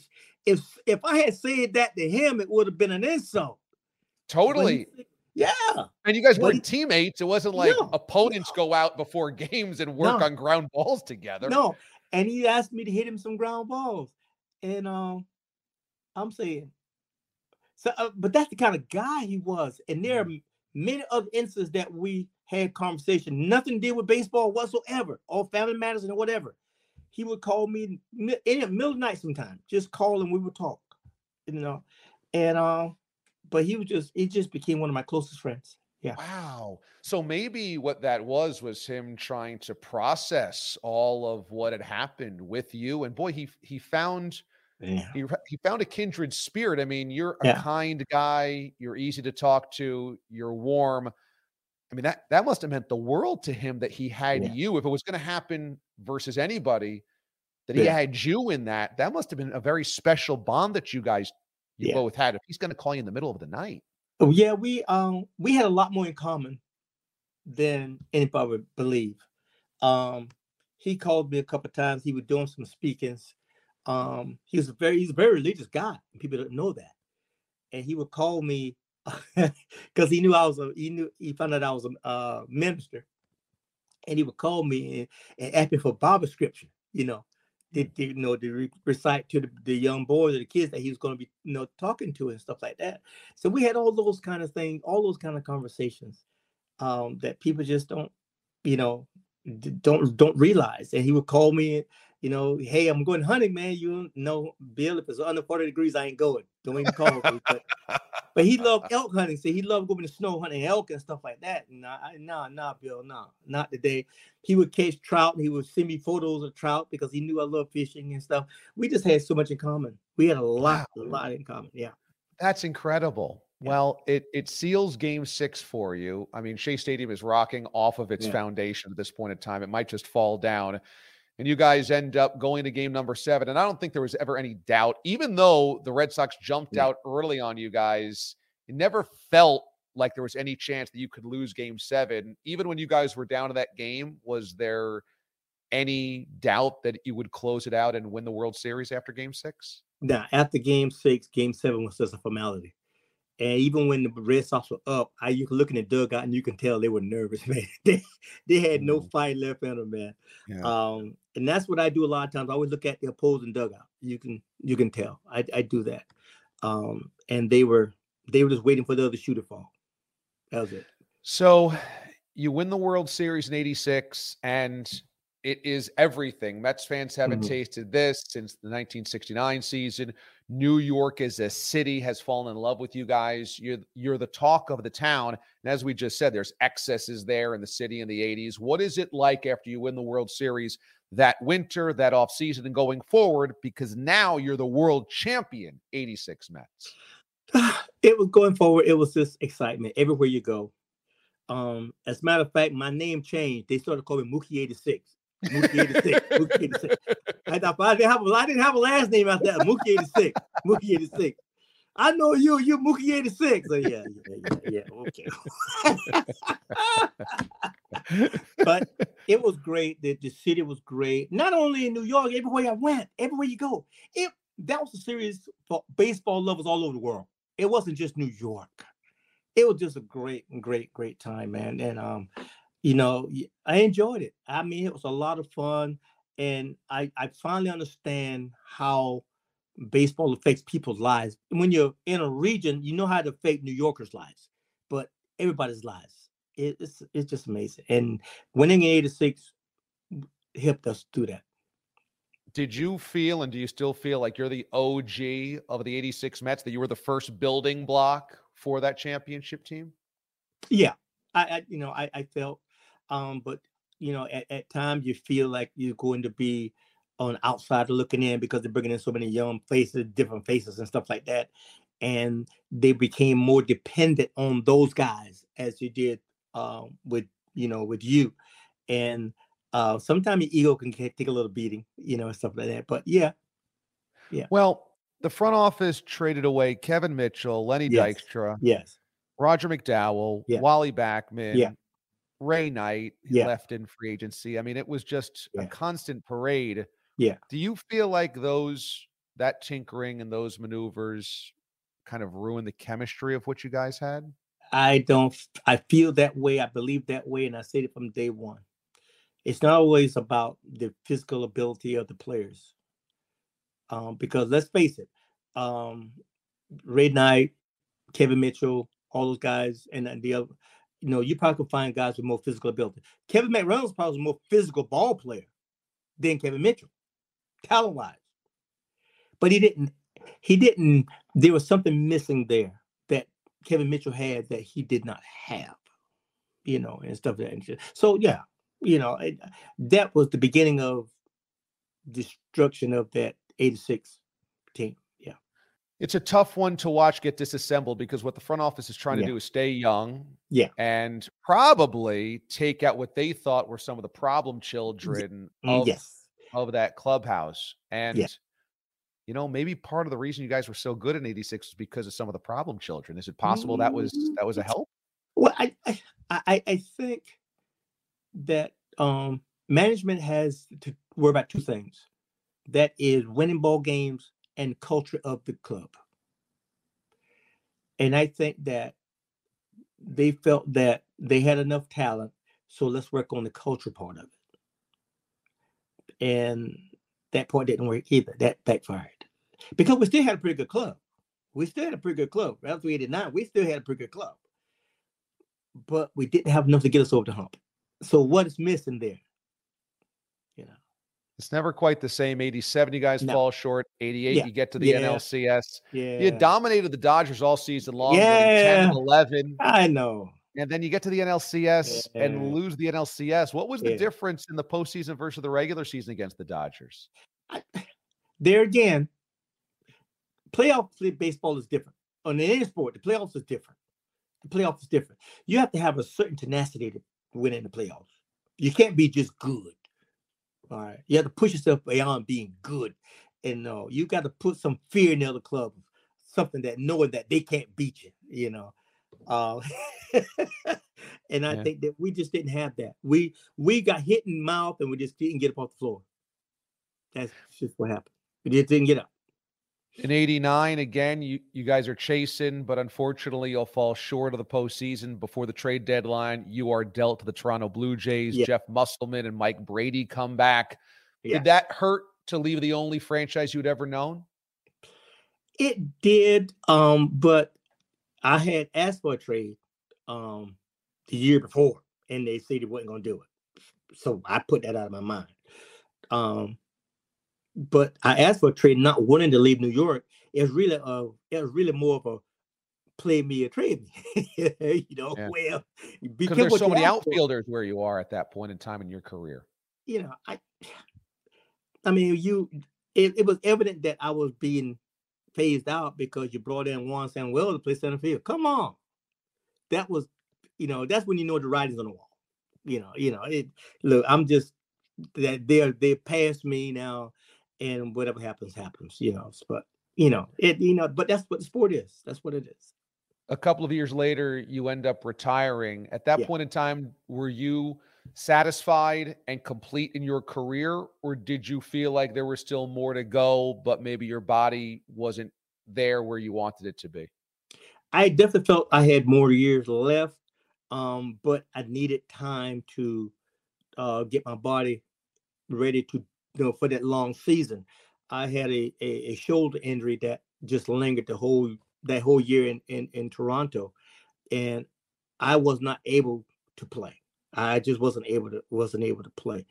If if I had said that to him, it would have been an insult. He Totally. Yeah, And you guys but weren't he- teammates. It wasn't like No, opponents go out before games and work No. on ground balls together. no. And he asked me to hit him some ground balls, and um, I'm saying, so. Uh, but that's the kind of guy he was. And there are Mm. many other instances that we had conversation, nothing to do with baseball whatsoever, all family matters and whatever. He would call me in the middle of the night sometime, just call and we would talk, you know. And um, but he was just he just became one of my closest friends. Yeah. Wow. So maybe what that was was him trying to process all of what had happened with you. And boy, he he found Yeah. he, he found a kindred spirit. I mean, you're a Yeah. kind guy. You're easy to talk to. You're warm. I mean that that must have meant the world to him that he had Yeah. you. If it was going to happen versus anybody, that he had you in that. That must have been a very special bond that you guys you Yeah. both had. If he's going to call you in the middle of the night, Oh, yeah, we um we had a lot more in common than anybody would believe. Um, he called me a couple of times. He was doing some speakings. Um, he was a very he's a very religious guy. and People don't know that. And he would call me because he knew I was a he knew he found out I was a uh, minister, and he would call me and, and ask me for Bible scripture. You know, to, you know to re- recite to the, the young boys or the kids that he was going to be you know talking to and stuff like that. So we had all those kind of things, all those kind of conversations um, that people just don't, you know, don't don't realize. And he would call me, you know, hey, I'm going hunting, man. You know, Bill, if it's under 40 degrees, I ain't going. Don't even call me. But, but he loved elk hunting, so he loved going to snow hunting elk and stuff like that. And I, nah, nah, Bill, nah, not today. He would catch trout and he would send me photos of trout because he knew I love fishing and stuff. We just had so much in common. We had a lot, a lot in common. Yeah. That's incredible. Well, it it seals game six for you. I mean, Shea Stadium is rocking off of its Yeah. foundation at this point in time. It might just fall down. And you guys end up going to game number seven. And I don't think there was ever any doubt, even though the Red Sox jumped Yeah. out early on you guys, it never felt like there was any chance that you could lose game seven. Even when you guys were down to that game, was there any doubt that you would close it out and win the World Series after game six? Now, after game six, game seven was just a formality. And even when the Red Sox were up, I you can look in the dugout and you can tell they were nervous, man. They they had no Mm. fight left in them, man. Yeah. Um, and that's what I do a lot of times. I always look at the opposing dugout. You can you can tell. I, I do that. Um, and they were they were just waiting for the other shoe to fall. That was it. So you win the World Series in 86, and it is everything. Mets fans haven't Mhm. tasted this since the 1969 season. New York as a city has fallen in love with you guys. You're you're the talk of the town. And as we just said, there's excesses there in the city in the 80s. What is it like after you win the World Series that winter, that offseason, and going forward? Because now you're the world champion, 86 Mets. it was going forward. It was just excitement everywhere you go. Um, as a matter of fact, my name changed. They started calling me Mookie 86. Mookie 86. Mookie 86. I thought I didn't have a, I didn't have a last name after that. Mookie 86. Mookie 86. I know you, you Mookie 86. So yeah, yeah, yeah, yeah. Okay. but it was great. The, the city was great. Not only in New York, everywhere I went, everywhere you go. It that was a series for baseball lovers all over the world. It wasn't just New York. It was just a great, great, great time, man. And um, you know, I enjoyed it. I mean, it was a lot of fun, and I I finally understand how baseball affects people's lives. When you're in a region, you know how to affect New Yorkers' lives, but everybody's lives. It, it's it's just amazing. And winning in '86 helped us do that. Did you feel and do you still feel like you're the OG of the 86 Mets, that you were the first building block for that championship team? Yeah, I, I you know I, I felt, um, but you know at, at times you feel like you're going to be on outsider looking in because they're bringing in so many young faces, different faces and stuff like that, and they became more dependent on those guys as you did um, with you know with you, and uh, sometimes your ego can take a little beating, you know, and stuff like that. But yeah, yeah. Well, the front office traded away Kevin Mitchell, Lenny Yes. Dykstra, Yes. Roger McDowell, Yeah. Wally Backman, Yeah. Ray Knight Yeah. left in free agency. I mean, it was just a constant parade. Yeah. Do you feel like those that tinkering and those maneuvers kind of ruined the chemistry of what you guys had? I don't. I feel that way. I believe that way, and I said it from day one. It's not always about the physical ability of the players, um, because let's face it, um, Ray Knight, Kevin Mitchell, all those guys, and, and the other, you know, you probably could find guys with more physical ability. Kevin McReynolds probably was a more physical ball player than Kevin Mitchell, talent wise, but he didn't. He didn't. There was something missing there that Kevin Mitchell had that he did not have, you know, and stuff like that. So yeah, you know, it, that was the beginning of destruction of that '86 team. Yeah, It's a tough one to watch get disassembled because what the front office is trying Yeah. to do is stay young yeah, and probably take out what they thought were some of the problem children of, yes, of that clubhouse. And Yeah. you know, maybe part of the reason you guys were so good in 86 was because of some of the problem children. Is it possible that was that was a help? Well, I I I, I think that um management has to worry about two things. That is winning ball games and culture of the club. And I think that they felt that they had enough talent, so let's work on the culture part of it. And that part didn't work either. That backfired. Because we still had a pretty good club. We still had a pretty good club. After 89, we still had a pretty good club but we didn't have enough to get us over the hump. So what is missing there? You know, It's never quite the same. 87, you guys No. fall short. 88, Yeah. you get to the Yeah. NLCS. yeah. You dominated the Dodgers all season long, 10 Yeah. and 11. I know. And then you get to the NLCS Yeah. and lose the NLCS. What was the Yeah. difference in the postseason versus the regular season against the Dodgers? I, there again, playoff baseball is different. On any sport, the playoffs is different. The playoffs is different. You have to have a certain tenacity to win in the playoffs. You can't be just good. All right. You have to push yourself beyond being good. And uh, you got to put some fear in the other club, something that knowing that they can't beat you, you know. Uh, and I Yeah. think that we just didn't have that. We we got hit in the mouth and we just didn't get up off the floor. That's just what happened. We just didn't get up. In 89, again, you, you guys are chasing, but unfortunately, you'll fall short of the postseason. Before the trade deadline, you are dealt to the Toronto Blue Jays. Yeah. Jeff Musselman and Mike Brady come back. Yeah. Did that hurt to leave the only franchise you'd ever known? It did, um, but I had asked for a trade um the year before, and they said they wasn't gonna do it. So I put that out of my mind. Um, but I asked for a trade, not wanting to leave New York. It was really it was really more of a play me or trade me. you know, Yeah. well, be Because there's so many ask for. outfielders where you are at that point in time in your career. you know, I I mean you it, it was evident that I was being phased out because you brought in Juan Samuel to play center field. Come on. That was, you know, that's when you know the writing's on the wall. You know, you know, it look, I'm just that they're they're past me now and whatever happens, happens, you know. But you know, it you know, but that's what the sport is. That's what it is. A couple of years later, you end up retiring. At that Yeah. point in time, were you satisfied and complete in your career, or did you feel like there was still more to go, but maybe your body wasn't there where you wanted it to be? I definitely felt I had more years left, um, but I needed time to uh, get my body ready to, you know, for that long season. I had a, a, a shoulder injury that just lingered the whole that whole year in, in in Toronto, and I was not able to play. I just wasn't able to wasn't able to play.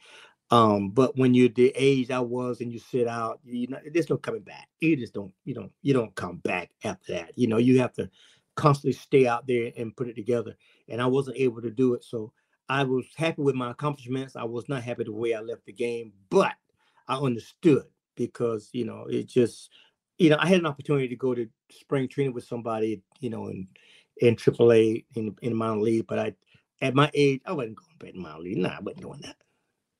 Um, but when you're the age I was and you sit out, you know, there's no coming back. You just don't, you don't, you don't come back after that. You know, you have to constantly stay out there and put it together. And I wasn't able to do it. So I was happy with my accomplishments. I was not happy the way I left the game, but I understood because, you know, it just, you know, I had an opportunity to go to spring training with somebody, you know, in in AAA in in minor league, but I at my age, I wasn't going minor league. Nah, I wasn't doing that.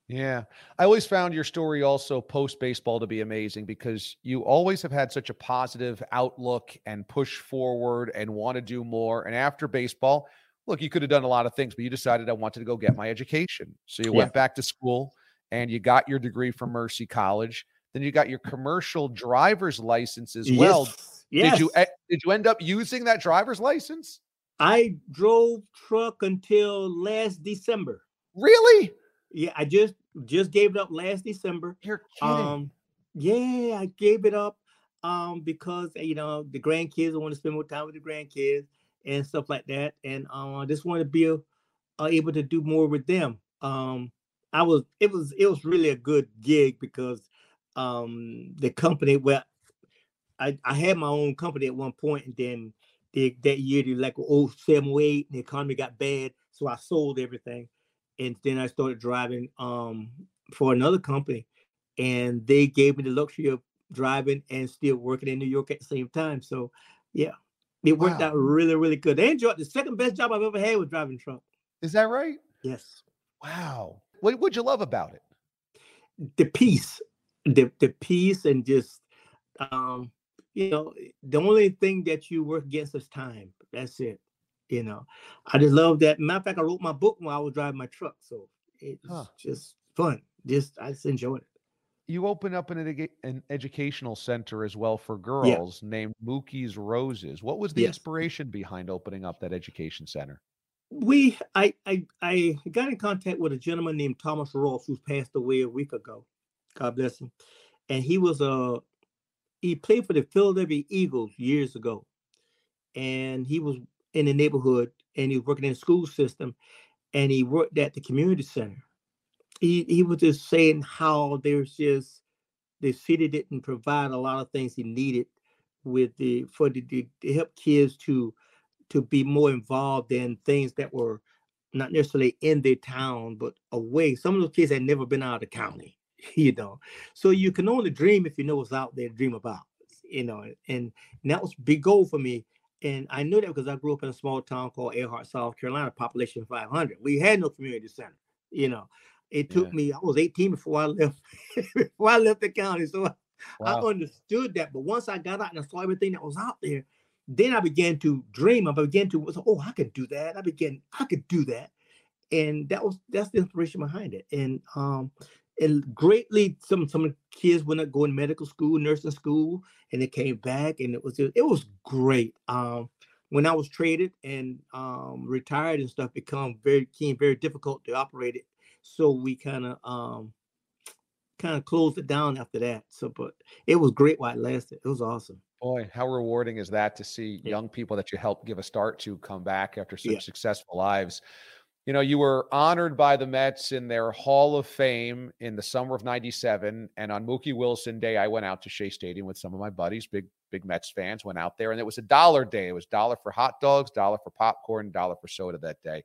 Yeah. I always found your story also post baseball to be amazing because you always have had such a positive outlook and push forward and want to do more. And after baseball, look, you could have done a lot of things, but you decided I wanted to go get my education. So you yeah. went back to school and you got your degree from Mercy College. Then you got your commercial driver's license as well. Yes. yes. Did you did you end up using that driver's license? I drove truck until last December. Really? Yeah, I just just gave it up last December. You're kidding. Um, yeah, I gave it up um because you know the grandkids I want to spend more time with the grandkids and stuff like that, and uh, I just want to be uh, able to do more with them. Um, I was it was it was really a good gig because um the company well I, I had my own company at one point and then the, that year the like oh seven oh eight the economy got bad so I sold everything. And then I started driving um for another company and they gave me the luxury of driving and still working in New York at the same time. So yeah it worked wow. out really really good. I enjoyed the second best job I've ever had was driving truck. Is that right? Yes. Wow. What would you love about it? The peace, the the peace, and just um, you know, the only thing that you work against is time. That's it. You know, I just love that. Matter of fact, I wrote my book while I was driving my truck, so it's huh. just fun. Just I just enjoyed it. You open up an, an educational center as well for girls yeah. named Mookie's Roses. What was the yes. inspiration behind opening up that education center? we I, I I got in contact with a gentleman named Thomas Ross who's passed away a week ago. God bless him. And he was a he played for the Philadelphia Eagles years ago. And he was in the neighborhood and he was working in the school system and he worked at the community center. He he was just saying how there's just the city didn't provide a lot of things he needed with the for the, the to help kids to to be more involved in things that were not necessarily in their town, but away. Some of those kids had never been out of the county, you know. So you can only dream if you know what's out there to dream about, you know. And, and that was big goal for me. And I knew that because I grew up in a small town called Ehrhardt, South Carolina, population 500. We had no community center, you know. It took yeah. me, I was 18 before I left, before I left the county. So I, wow. I understood that. But once I got out and I saw everything that was out there, then I began to dream. I began to, oh, I could do that. I began, I could do that. And that was that's the inspiration behind it. And um, and greatly some some kids went up going medical school, nursing school, and they came back, and it was it was great. Um, when I was traded and um, retired and stuff, become very keen, very difficult to operate it. So we kind of um, kind of closed it down after that. So, but it was great while it lasted. It was awesome. Boy, how rewarding is that to see yeah. young people that you helped give a start to come back after such yeah. successful lives? You know, you were honored by the Mets in their Hall of Fame in the summer of 97. And on Mookie Wilson Day, I went out to Shea Stadium with some of my buddies, big, big Mets fans, went out there. And it was a dollar day. It was dollar for hot dogs, dollar for popcorn, dollar for soda that day.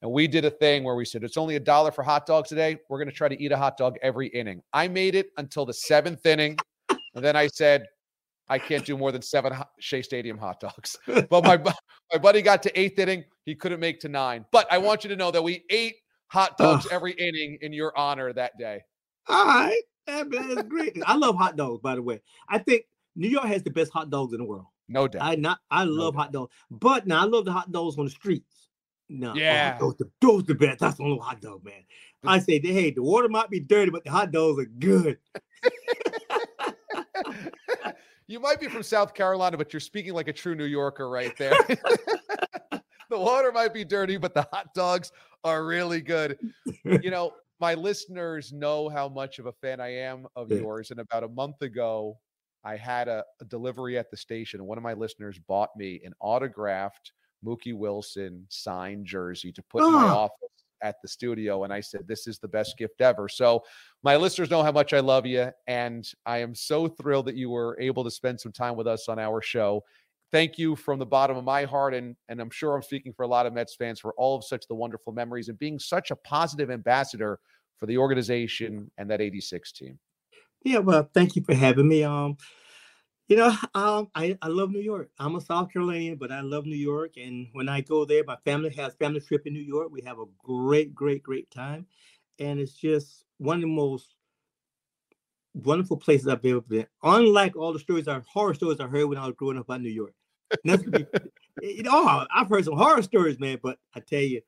And we did a thing where we said, it's only a dollar for hot dogs today. We're going to try to eat a hot dog every inning. I made it until the seventh inning. And then I said, I can't do more than seven Shea Stadium hot dogs. But my my buddy got to eighth inning. He couldn't make to nine. But I want you to know that we ate hot dogs every inning in your honor that day. All right. That, that's great. I love hot dogs, by the way. I think New York has the best hot dogs in the world. No doubt. I not I love no hot dogs. But now I love the hot dogs on the streets. No, oh, yeah, those, the, those the best. That's the only hot dog, man. I say, hey, the water might be dirty, but the hot dogs are good. You might be from South Carolina, but you're speaking like a true New Yorker right there. the water might be dirty, but the hot dogs are really good. You know, my listeners know how much of a fan I am of yours. And about a month ago, I had a, a delivery at the station. One of my listeners bought me an autographed Mookie Wilson signed jersey to put oh. in my ah! office at the studio and I said, This is the best gift ever. So, my listeners know how much I love you. And I am so thrilled that you were able to spend some time with us on our show. Thank you from the bottom of my heart. And, and I'm sure I'm speaking for a lot of Mets fans for all of such the wonderful memories and being such a positive ambassador for the organization and that 86 team. Yeah, well, thank you for having me. Um, you know, um, I, I love New York. I'm a South Carolinian, but I love New York. And when I go there, my family has family trip in New York. We have a great, great, great time. and it's just one of the most wonderful places I've ever been. Unlike all the stories, I horror stories I heard when I was growing up in New York. you know, oh, I've heard some horror stories, man. But I tell you,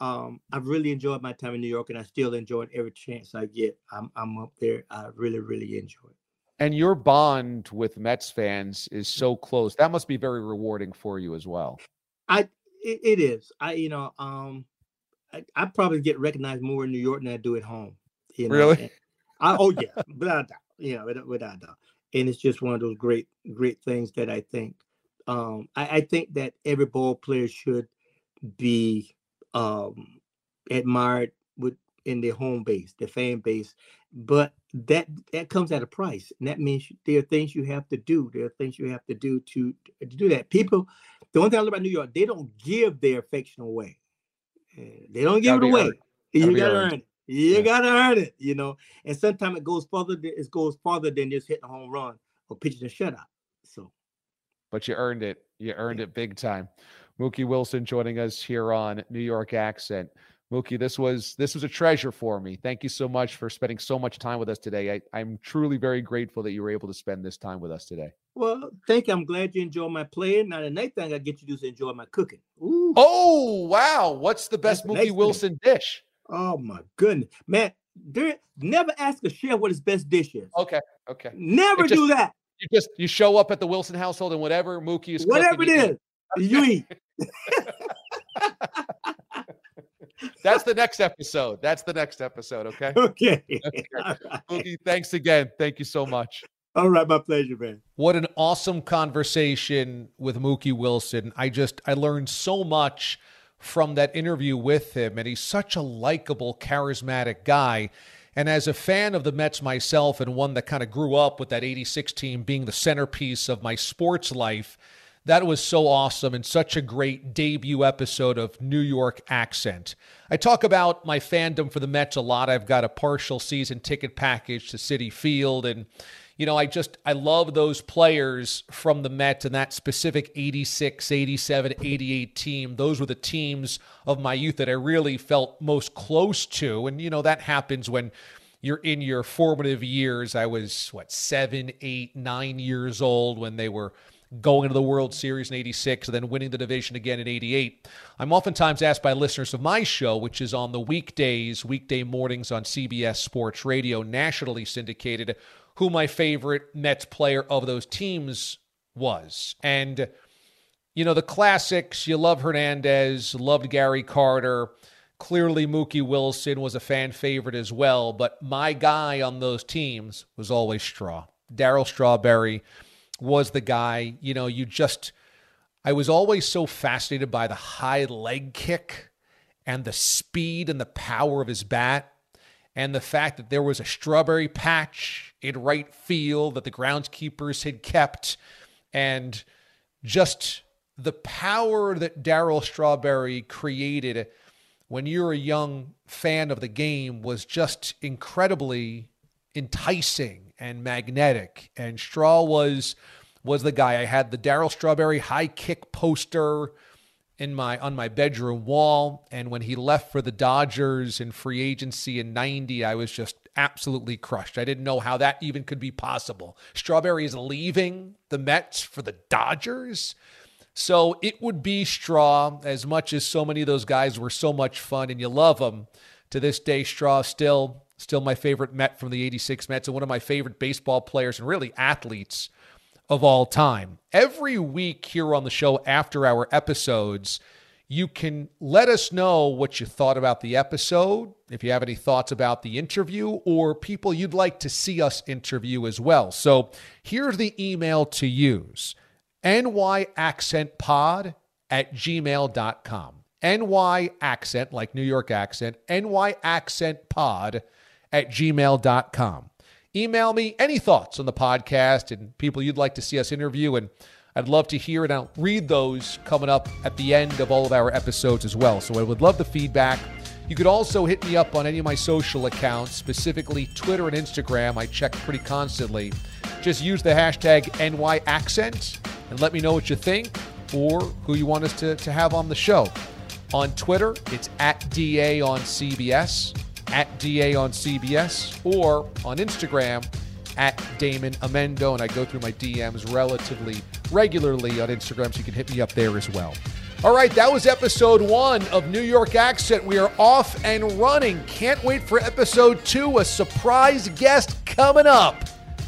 um, I've really enjoyed my time in New York, and I still enjoy it every chance I get. I'm I'm up there. I really really enjoy it. And your bond with Mets fans is so close. That must be very rewarding for you as well. I it, it is. I you know um I, I, probably get recognized more in New York than I do at home. You know? Really? I, oh yeah, without doubt. You know, without, without doubt. And it's just one of those great great things that I think um, I, I, think that every ball player should be um, admired with in their home base, their fan base. But that that comes at a price, and that means there are things you have to do. There are things you have to do to, to do that. People, the one thing I love about New York, they don't give their affection away. They don't give it away. Earned. You gotta earn it. You yeah. gotta earn it. You know, and sometimes it goes further. It goes farther than just hitting a home run or pitching a shutout. So but you earned it. You earned it big time. Mookie Wilson joining us here on New York Accent. Mookie, this was this was a treasure for me. Thank you so much for spending so much time with us today. I, am truly very grateful that you were able to spend this time with us today. Well, thank you. I'm glad you enjoy my playing. Now the next thing I get you to do is enjoy my cooking. Ooh. Oh wow! What's the best That's Mookie Wilson thing. dish? Oh my goodness, man! There, never ask a chef what his best dish is. Okay, okay. Never just, do that you just you show up at the Wilson household and whatever Mookie is whatever cooking, it is, you eat. That's the next episode. That's the next episode. Okay. Okay. okay. Right. Mookie, thanks again. Thank you so much. All right, my pleasure, man. What an awesome conversation with Mookie Wilson. I just I learned so much from that interview with him, and he's such a likable, charismatic guy. And as a fan of the Mets myself, and one that kind of grew up with that 86 team being the centerpiece of my sports life, that was so awesome and such a great debut episode of New York Accent. I talk about my fandom for the Mets a lot. I've got a partial season ticket package to Citi Field and you know, I just I love those players from the Mets and that specific 86, 87, 88 team. Those were the teams of my youth that I really felt most close to. And you know, that happens when you're in your formative years. I was what, seven, eight, nine years old when they were going to the World Series in 86 and then winning the division again in 88. I'm oftentimes asked by listeners of my show, which is on the weekdays, weekday mornings on CBS Sports Radio, nationally syndicated, who my favorite Mets player of those teams was. And, you know, the classics, you love Hernandez, loved Gary Carter. Clearly, Mookie Wilson was a fan favorite as well, but my guy on those teams was always Straw. Darryl Strawberry was the guy. You know, you just, I was always so fascinated by the high leg kick and the speed and the power of his bat and the fact that there was a strawberry patch in right field that the groundskeepers had kept, and just the power that Darryl Strawberry created when you're a young fan of the game was just incredibly enticing and magnetic. And Straw was was the guy. I had the Darryl Strawberry high kick poster in my on my bedroom wall and when he left for the Dodgers in free agency in 90 I was just absolutely crushed. I didn't know how that even could be possible. Strawberry is leaving the Mets for the Dodgers. So it would be Straw as much as so many of those guys were so much fun and you love them. To this day Straw still still my favorite Met from the 86 Mets and one of my favorite baseball players and really athletes of all time. Every week here on the show after our episodes, you can let us know what you thought about the episode, if you have any thoughts about the interview, or people you'd like to see us interview as well. So here's the email to use nyaccentpod at gmail.com. NY accent, like New York accent, nyaccentpod at gmail.com email me any thoughts on the podcast and people you'd like to see us interview. And I'd love to hear and I'll read those coming up at the end of all of our episodes as well. So I would love the feedback. You could also hit me up on any of my social accounts, specifically Twitter and Instagram. I check pretty constantly. Just use the hashtag NYAccent and let me know what you think or who you want us to, to have on the show. On Twitter, it's at DA on CBS. At DA on CBS or on Instagram at Damon Amendo. And I go through my DMs relatively regularly on Instagram, so you can hit me up there as well. All right, that was episode one of New York Accent. We are off and running. Can't wait for episode two, a surprise guest coming up.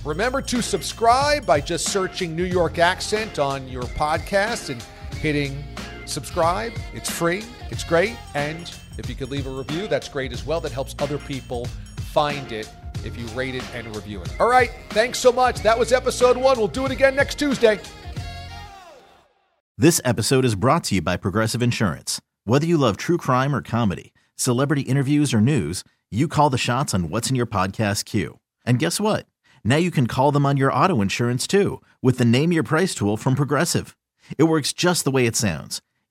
Remember to subscribe by just searching New York Accent on your podcast and hitting subscribe. It's free, it's great. And if you could leave a review, that's great as well. That helps other people find it if you rate it and review it. All right, thanks so much. That was episode one. We'll do it again next Tuesday. This episode is brought to you by Progressive Insurance. Whether you love true crime or comedy, celebrity interviews or news, you call the shots on what's in your podcast queue. And guess what? Now you can call them on your auto insurance too with the Name Your Price tool from Progressive. It works just the way it sounds.